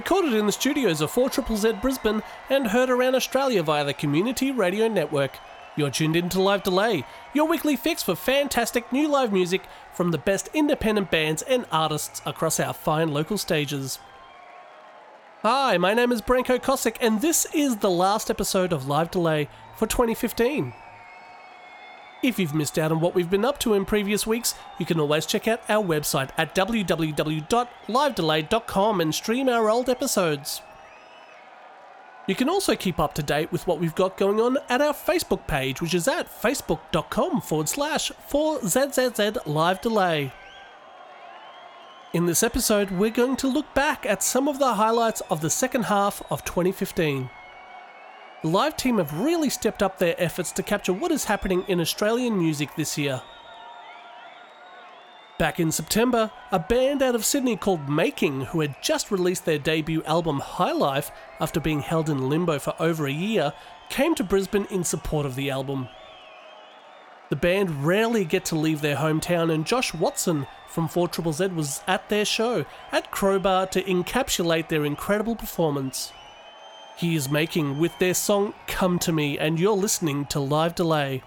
Recorded in the studios of 4ZZZ Brisbane and heard around Australia via the Community Radio Network. You're tuned in to Live Delay, your weekly fix for fantastic new live music from the best independent bands and artists across our fine local stages. Hi, my name is Branko Kosick, and this is the last episode of Live Delay for 2015. If you've missed out on what we've been up to in previous weeks, you can always check out our website at www.livedelay.com and stream our old episodes. You can also keep up to date with what we've got going on at our Facebook page, which is at facebook.com forward slash 4ZZZ Live Delay. In this episode, we're going to look back at some of the highlights of the second half of 2015. The live team have really stepped up their efforts to capture what is happening in Australian music this year. Back in September, a band out of Sydney called Making, who had just released their debut album High Life after being held in limbo for over a year, came to Brisbane in support of the album. The band rarely get to leave their hometown, and Josh Watson from 4ZZZ was at their show at Crowbar to encapsulate their incredible performance he is making with their song Come to Me, and you're listening to Live Delay.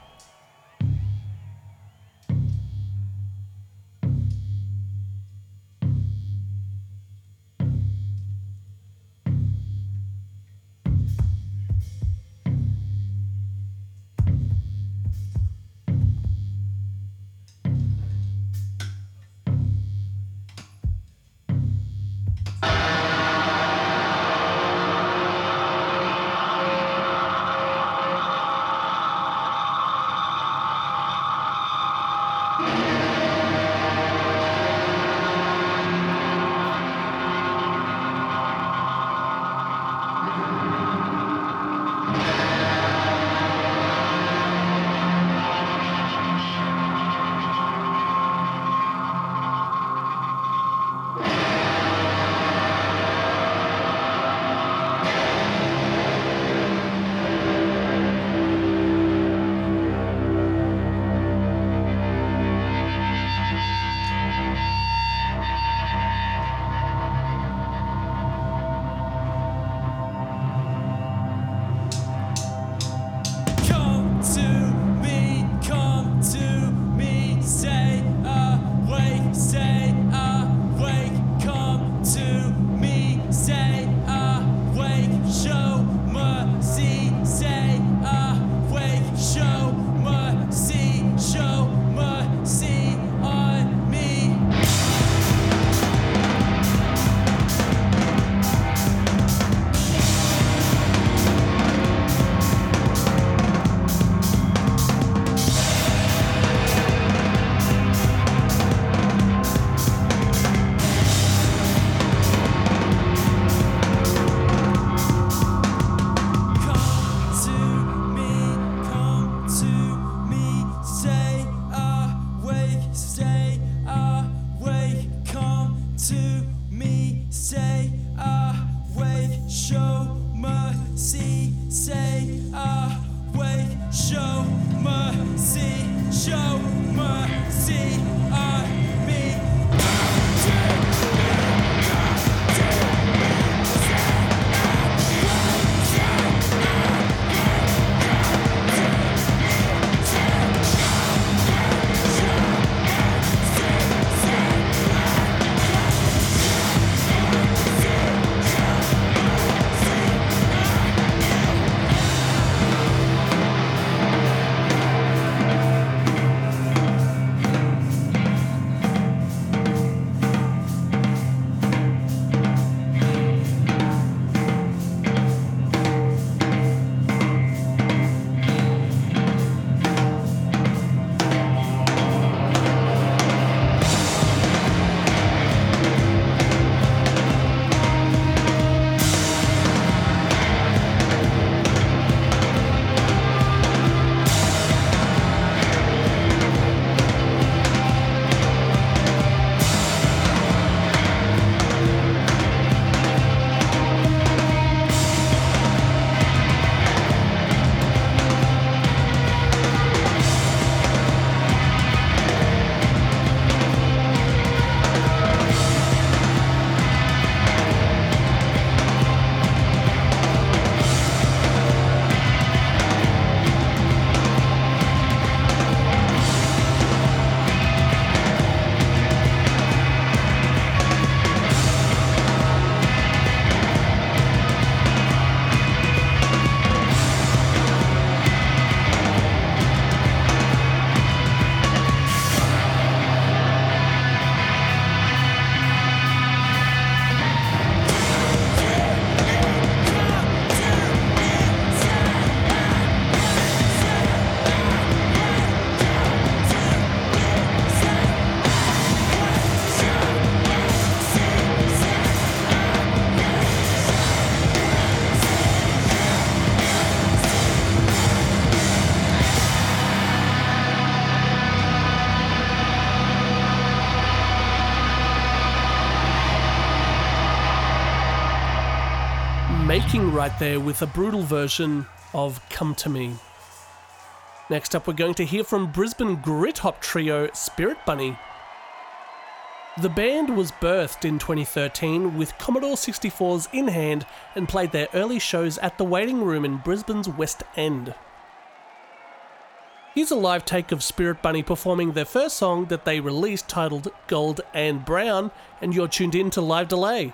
Right there with a brutal version of Come to Me. Next up, we're going to hear from Brisbane grit hop trio Spirit Bunny. The band was birthed in 2013 with Commodore 64s in hand and played their early shows at the Waiting Room in Brisbane's West End. Here's a live take of Spirit Bunny performing their first song that they released titled Gold and Brown, and you're tuned in to Live Delay.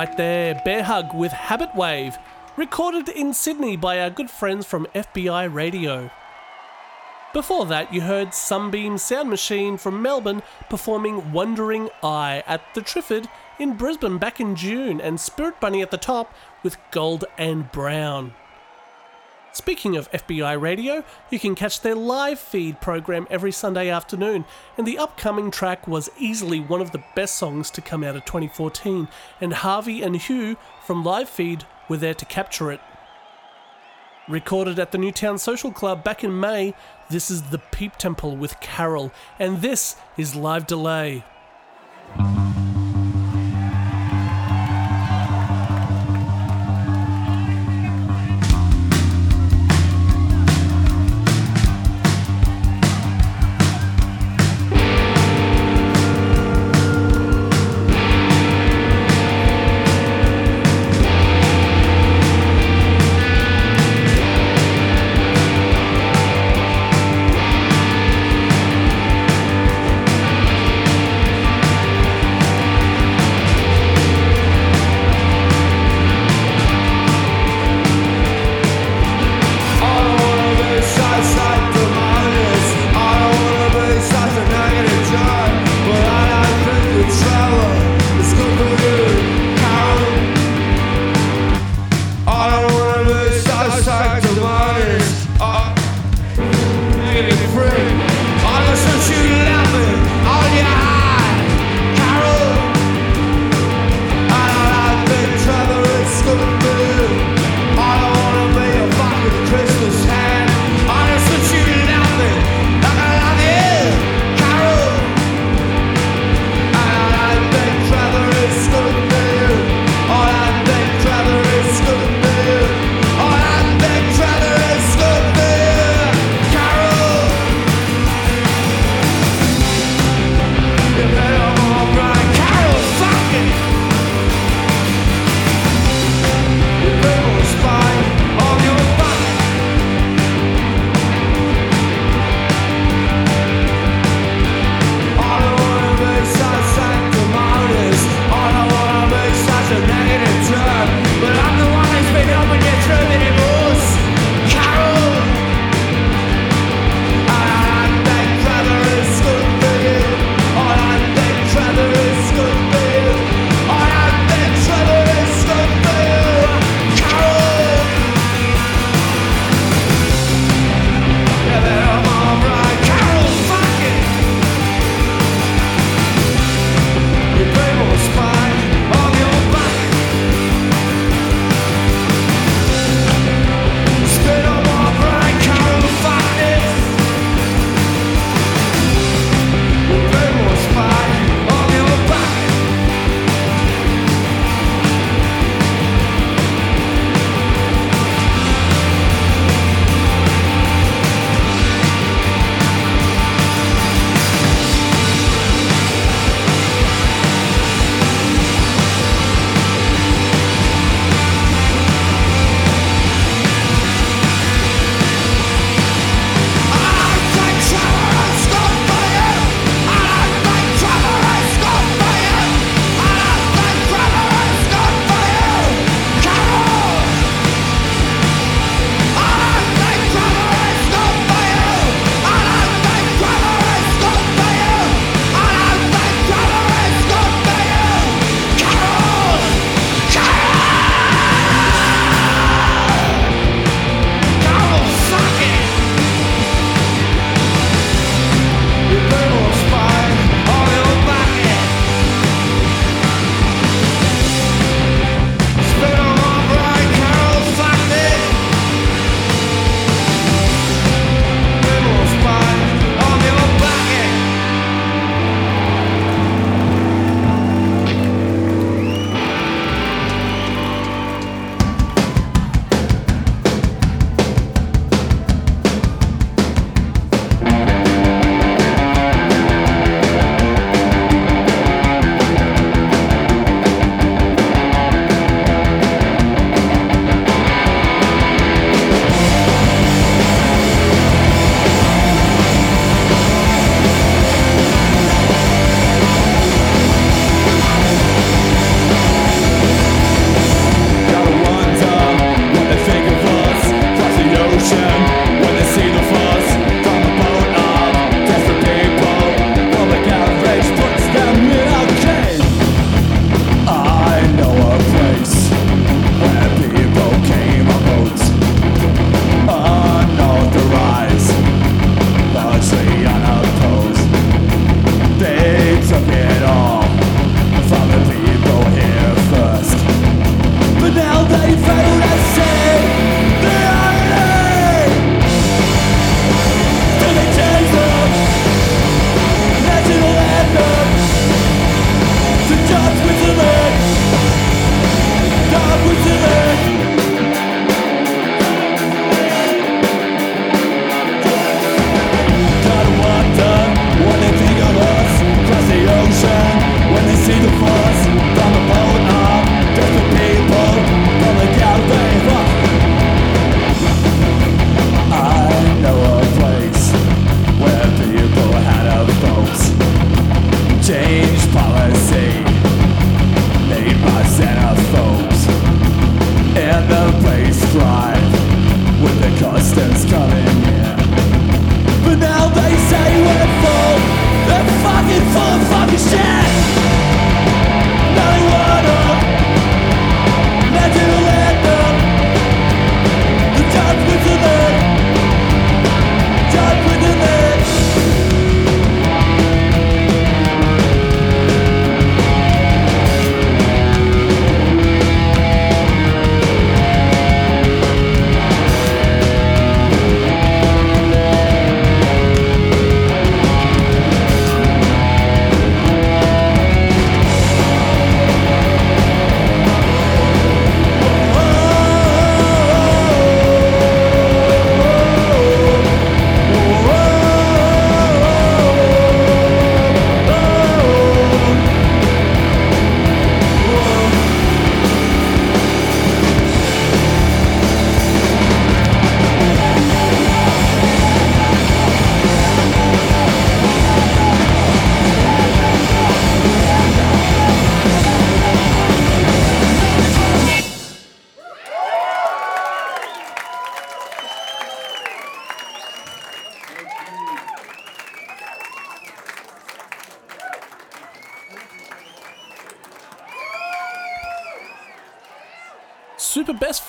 Right there, Bear Hug with Habit Wave, recorded in Sydney by our good friends from FBI Radio. Before that, you heard Sunbeam Sound Machine from Melbourne performing Wandering Eye at the Triffid in Brisbane back in June, and Spirit Bunny at the top with Gold and Brown. Speaking of FBI Radio, you can catch their live feed program every Sunday afternoon, and the upcoming track was easily one of the best songs to come out of 2014, and Harvey and Hugh from Live Feed were there to capture it. Recorded at the Newtown Social Club back in May, this is The Peep Tempel with Carol, and this is Live Delay.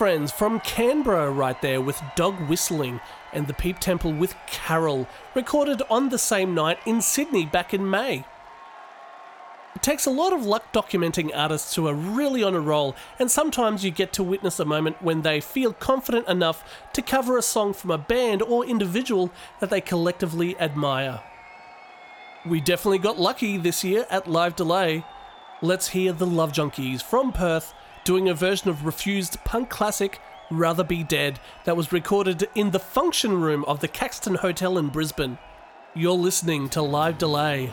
Friends from Canberra, right there, with Dog Whistling, and The Peep Tempel with Carol, recorded on the same night in Sydney back in May. It takes a lot of luck documenting artists who are really on a roll, and sometimes you get to witness a moment when they feel confident enough to cover a song from a band or individual that they collectively admire. We definitely got lucky this year at Live Delay. Let's hear the Love Junkies from Perth doing a version of Refused punk classic Rather Be Dead that was recorded in the function room of the Caxton Hotel in Brisbane. You're listening to Live Delay.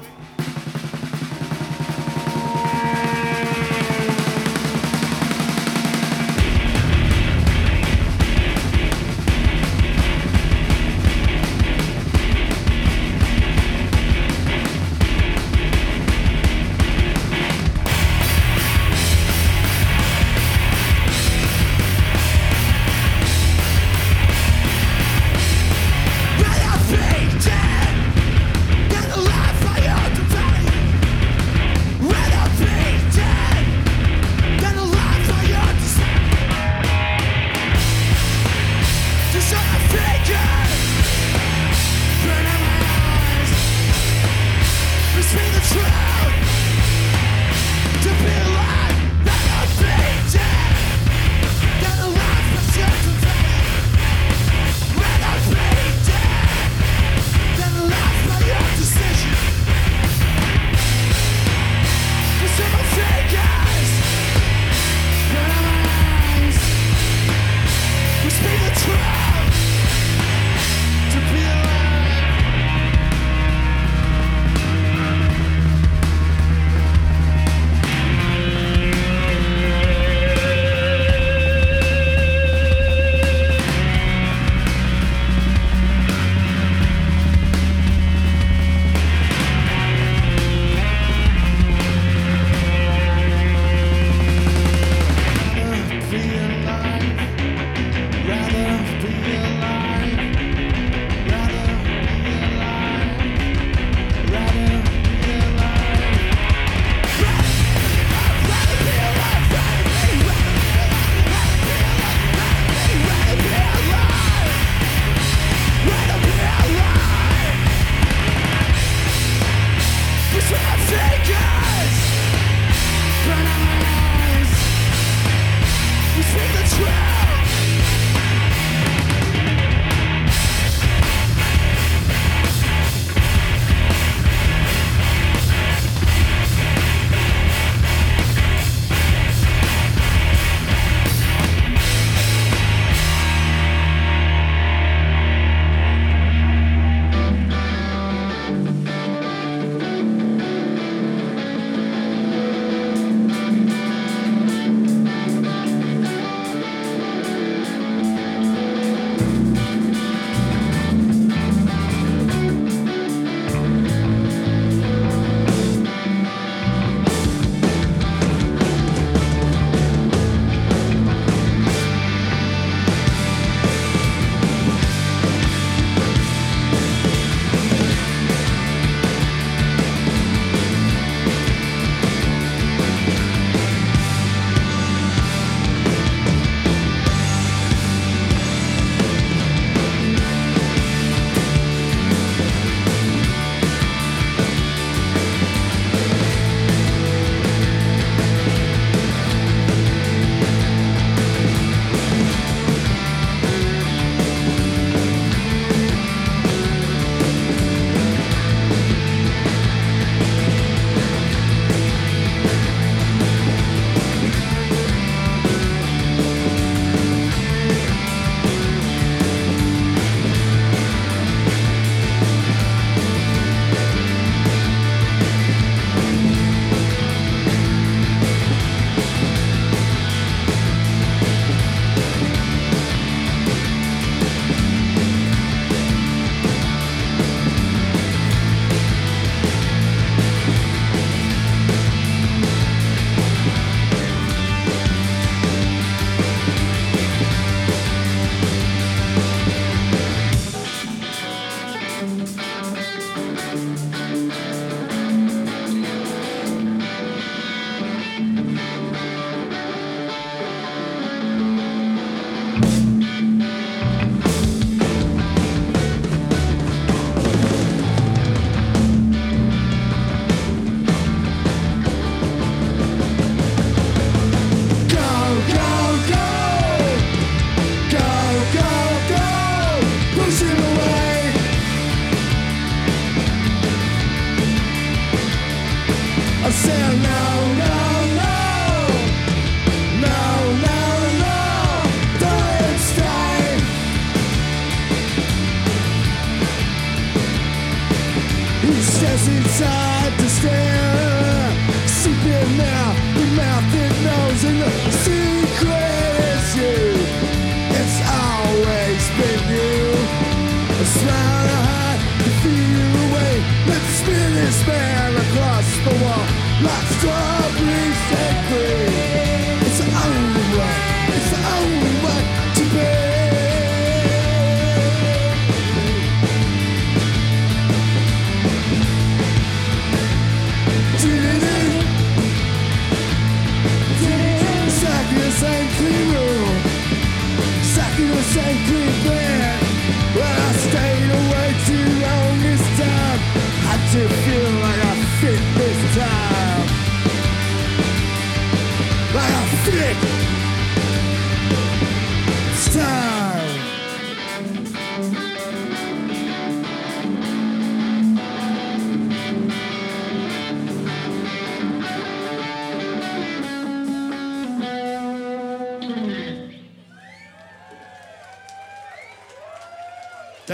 the wall. Let's go!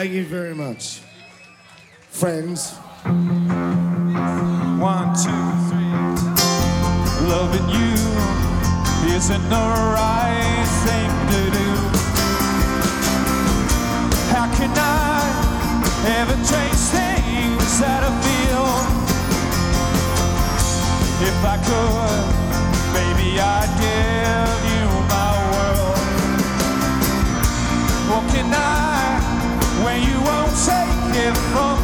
Thank you very much. Friends. One, two, three. Loving you isn't the right thing to do. How can I ever change things that I feel? If I could, maybe I'd give you my world. What can I take it from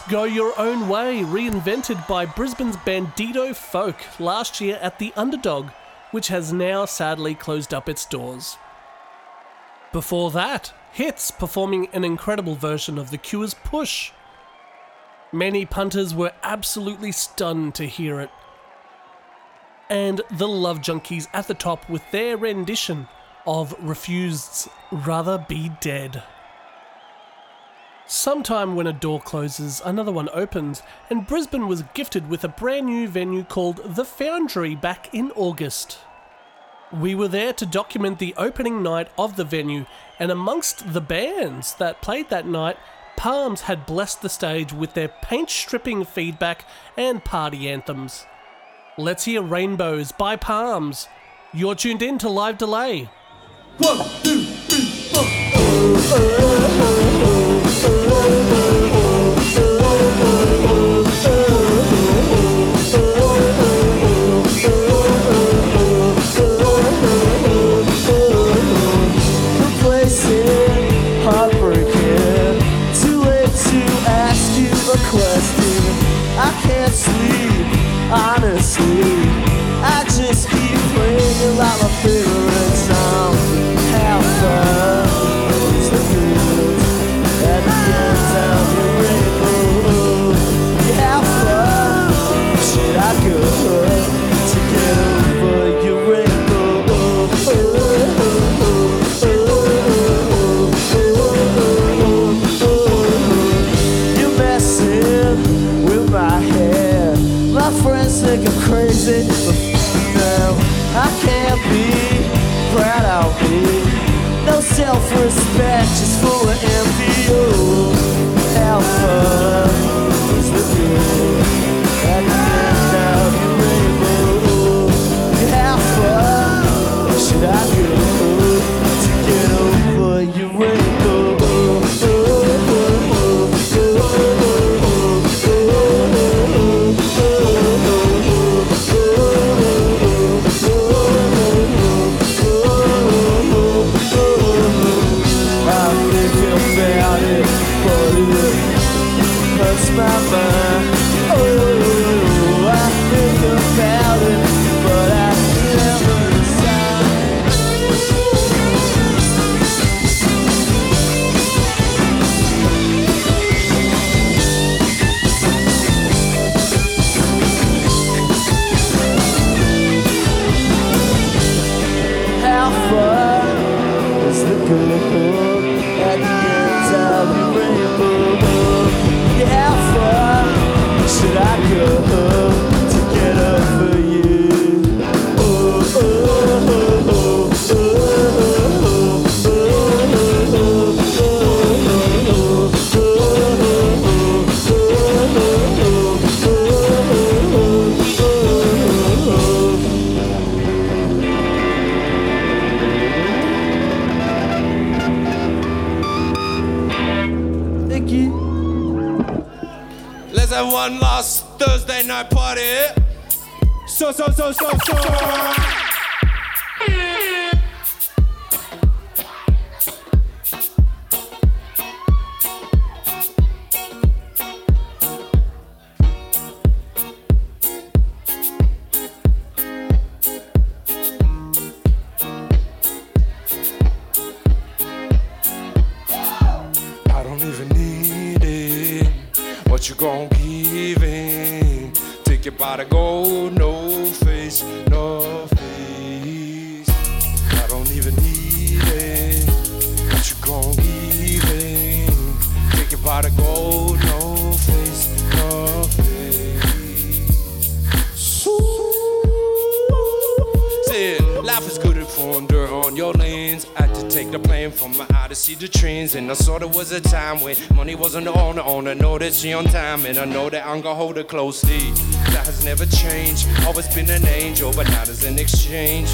Go Your Own Way, reinvented by Brisbane's Bandito Folk last year at the Underdog, which has now sadly closed up its doors. Before that, Hits performing an incredible version of The Cure's Push. Many punters were absolutely stunned to hear it. And the Love Junkies at the top with their rendition of Refused's Rather Be Dead. Sometime when a door closes, another one opens, and Brisbane was gifted with a brand new venue called The Foundry back in August. We were there to document the opening night of the venue, and amongst the bands that played that night, Palms had blessed the stage with their paint stripping feedback and party anthems. Let's hear Rainbows by Palms. You're tuned in to Live Delay. complacent, just full of envy. So, so, so, so. I don't even need it. What you gon' give in? Take it by the gold, no see the trends, And I saw there was a time when money wasn't on the owner. Know that she on time, and I know that I'm gonna hold her closely. That has never changed. Always been an angel, but not as an exchange.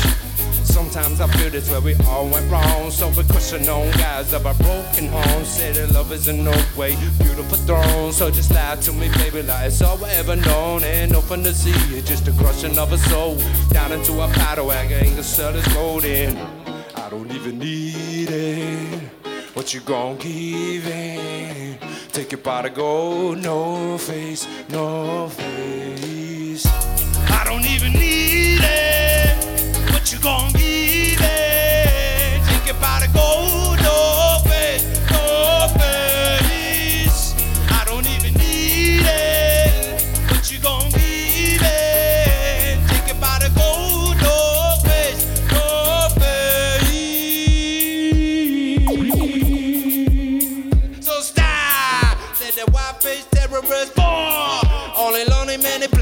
Sometimes I feel that's where we all went wrong. So we question on guys of our broken homes. Say that love is in no way beautiful throne. So just lie to me, baby, like it's all we ever known. And no fun to see, it's just a crushing of a soul. Down into a powder wagon, anger cell is golden. I don't even need it. What you gon' give in? Take your by the gold, no face, no face. I don't even need it. What you gon' give it? Take it by the gold, face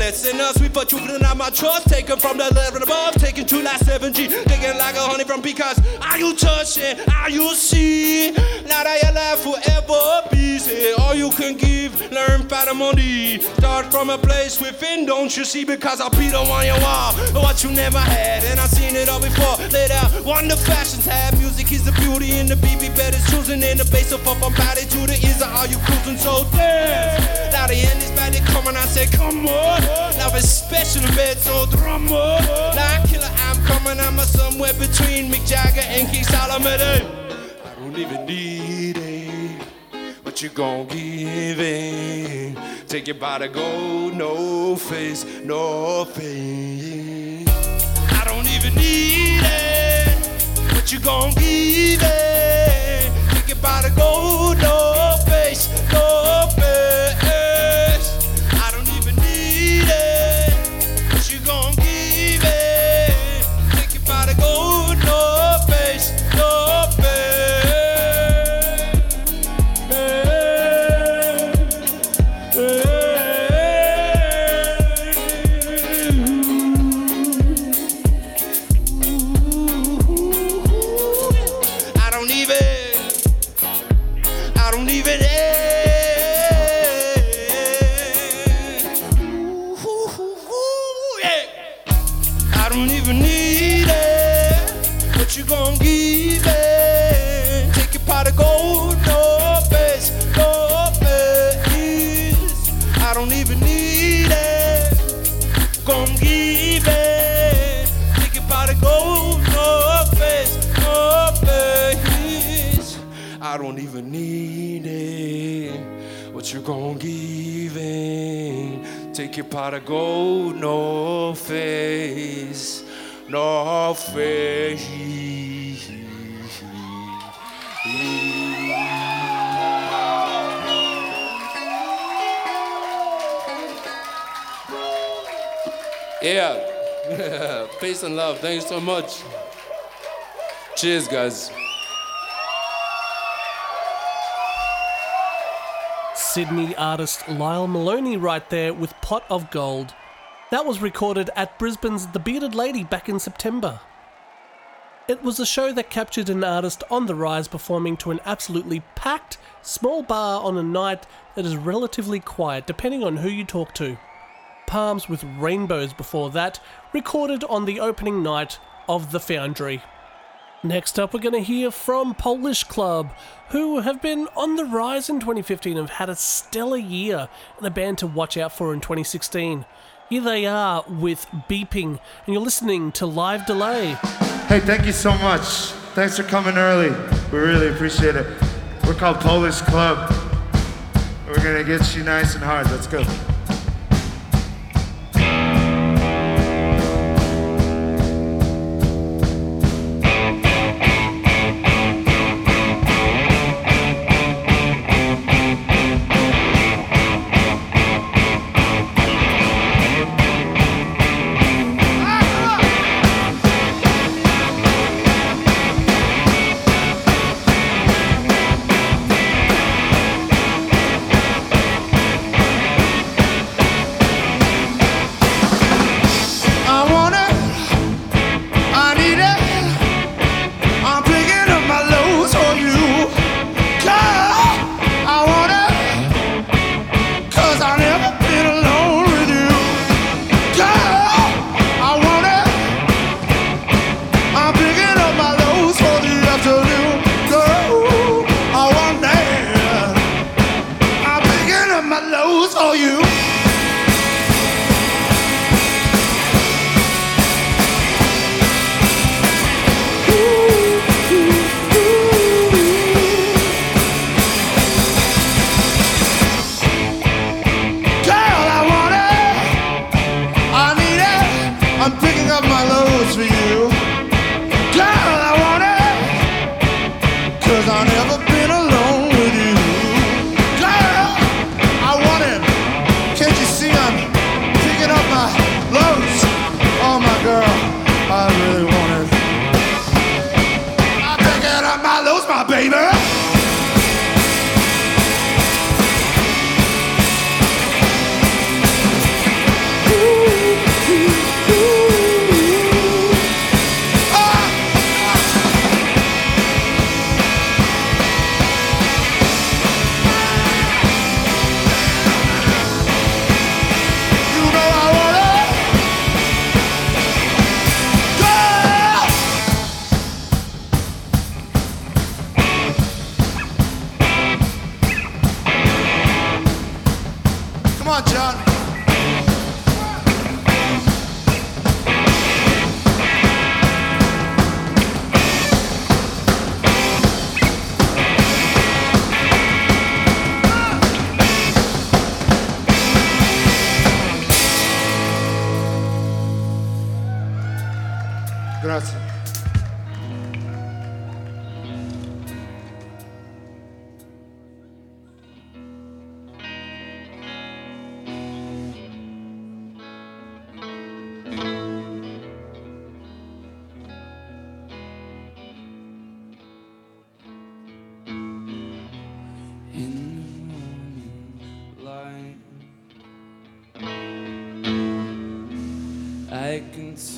is blessing us. We put in our my trust, taken from the level above, taken to like 7G, digging like a honey from because are you touching? Are you see? Now that your life forever be say all you can give, learn money. Start from a place within, don't you see? Because I'll be the one you want, what you never had, and I've seen it all before. Laid out, wonder fashions have music is the beauty in the BB bed is choosing in the base of up body to the ears all you cruising so dance. Now the end is bad, they coming, I say come on. Now it's special bed, so drum on. Now killer, I'm coming, I'm a somewhere between Mick Jagger and King Solomon. I don't even need it. but you gon' give in? Take it by the gold, no face, no face. I don't even need it. but you gon' give it? Take it by the gold, no face, no face. I don't even need it. What you gon' give it? Take your pot of gold, no face, no face. Yeah. Peace and love. Thank you so much. Cheers, guys. Sydney artist Lyall Moloney right there with Pot of Gold. That was recorded at Brisbane's The Bearded Lady back in September. It was a show that captured an artist on the rise performing to an absolutely packed small bar on a night that is relatively quiet depending on who you talk to. Palms with Rainbows before that, recorded on the opening night of The Foundry. Next up, we're going to hear from Polish Club, who have been on the rise in 2015 and have had a stellar year and a band to watch out for in 2016. Here they are with Beeping, and you're listening to Live Delay. Hey, thank you so much. Thanks for coming early. We really appreciate it. We're called Polish Club. We're gonna get you nice and hard. Let's go.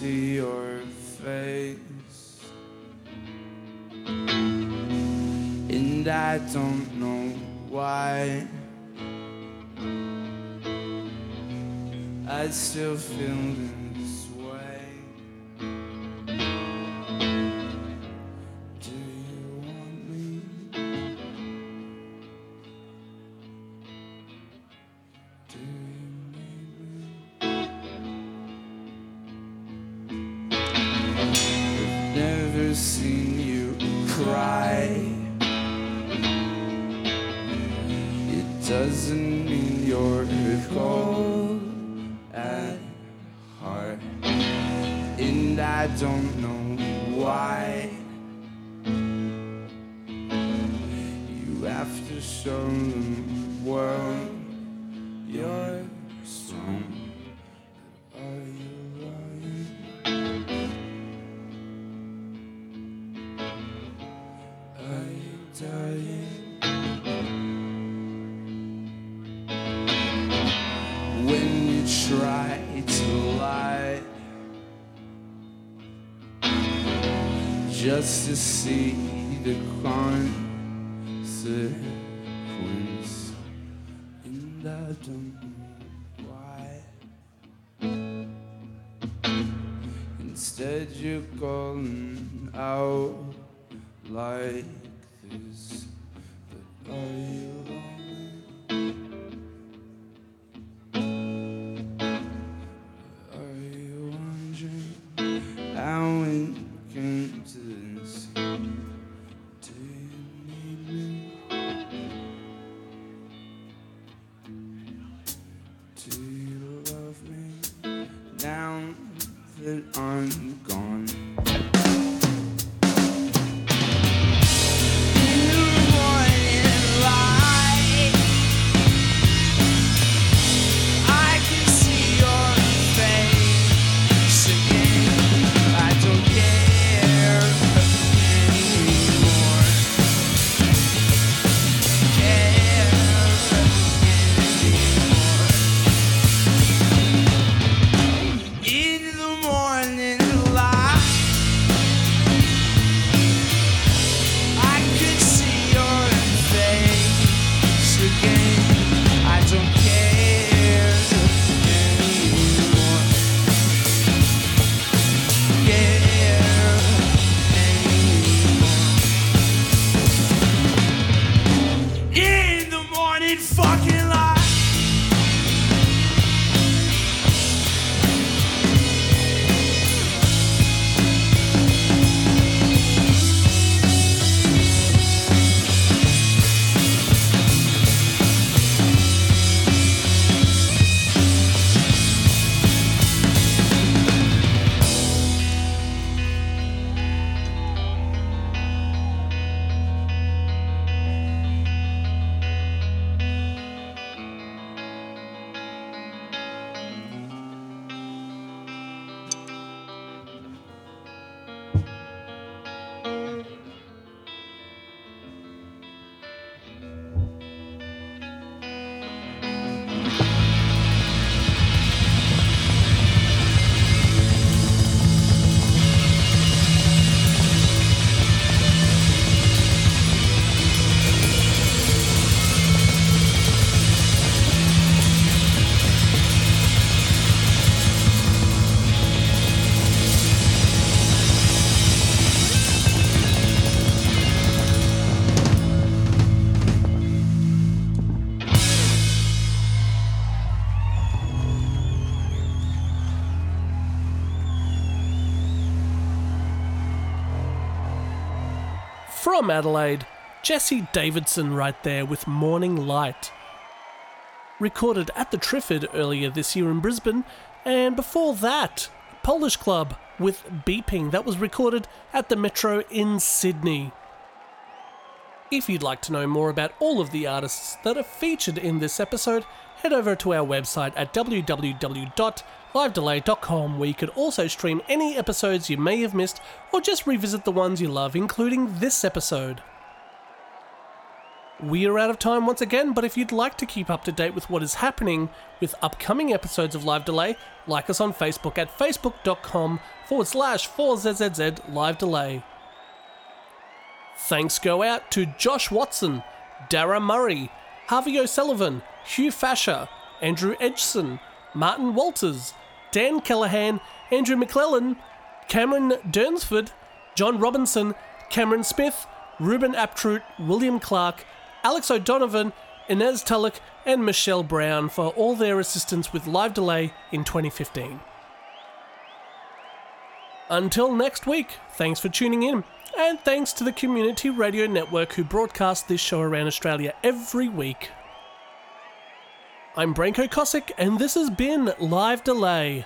See your face, and I don't know why. I still feel doesn't mean you're cold at heart, and I don't know why. You have to show the world you're strong. To see the consequence, and I don't know why. Instead, you're calling out like this. But are you From Adelaide, Jesse Davidson right there with Morning Light. Recorded at the Triffid earlier this year in Brisbane, and before that, Polish Club with Beeping. That was recorded at the Metro in Sydney. If you'd like to know more about all of the artists that are featured in this episode, head over to our website at www.livedelay.com where you can also stream any episodes you may have missed or just revisit the ones you love, including this episode. We are out of time once again, but if you'd like to keep up to date with what is happening with upcoming episodes of Live Delay, like us on Facebook at facebook.com forward slash 4ZZZ Live Delay. Thanks go out to Josh Watson, Dara Murray, Harvey O'Sullivan, Hugh Fasher, Andrew Edgson, Martin Walters, Dan Callahan, Andrew McClellan, Cameron Durnsford, John Robinson, Cameron Smith, Ruben Aptroot, William Clark, Alex O'Donovan, Inez Tulloch, and Michelle Brown for all their assistance with Live Delay in 2015. Until next week, thanks for tuning in, and thanks to the Community Radio Network who broadcast this show around Australia every week. I'm Branko Kosick, and this has been Live Delay.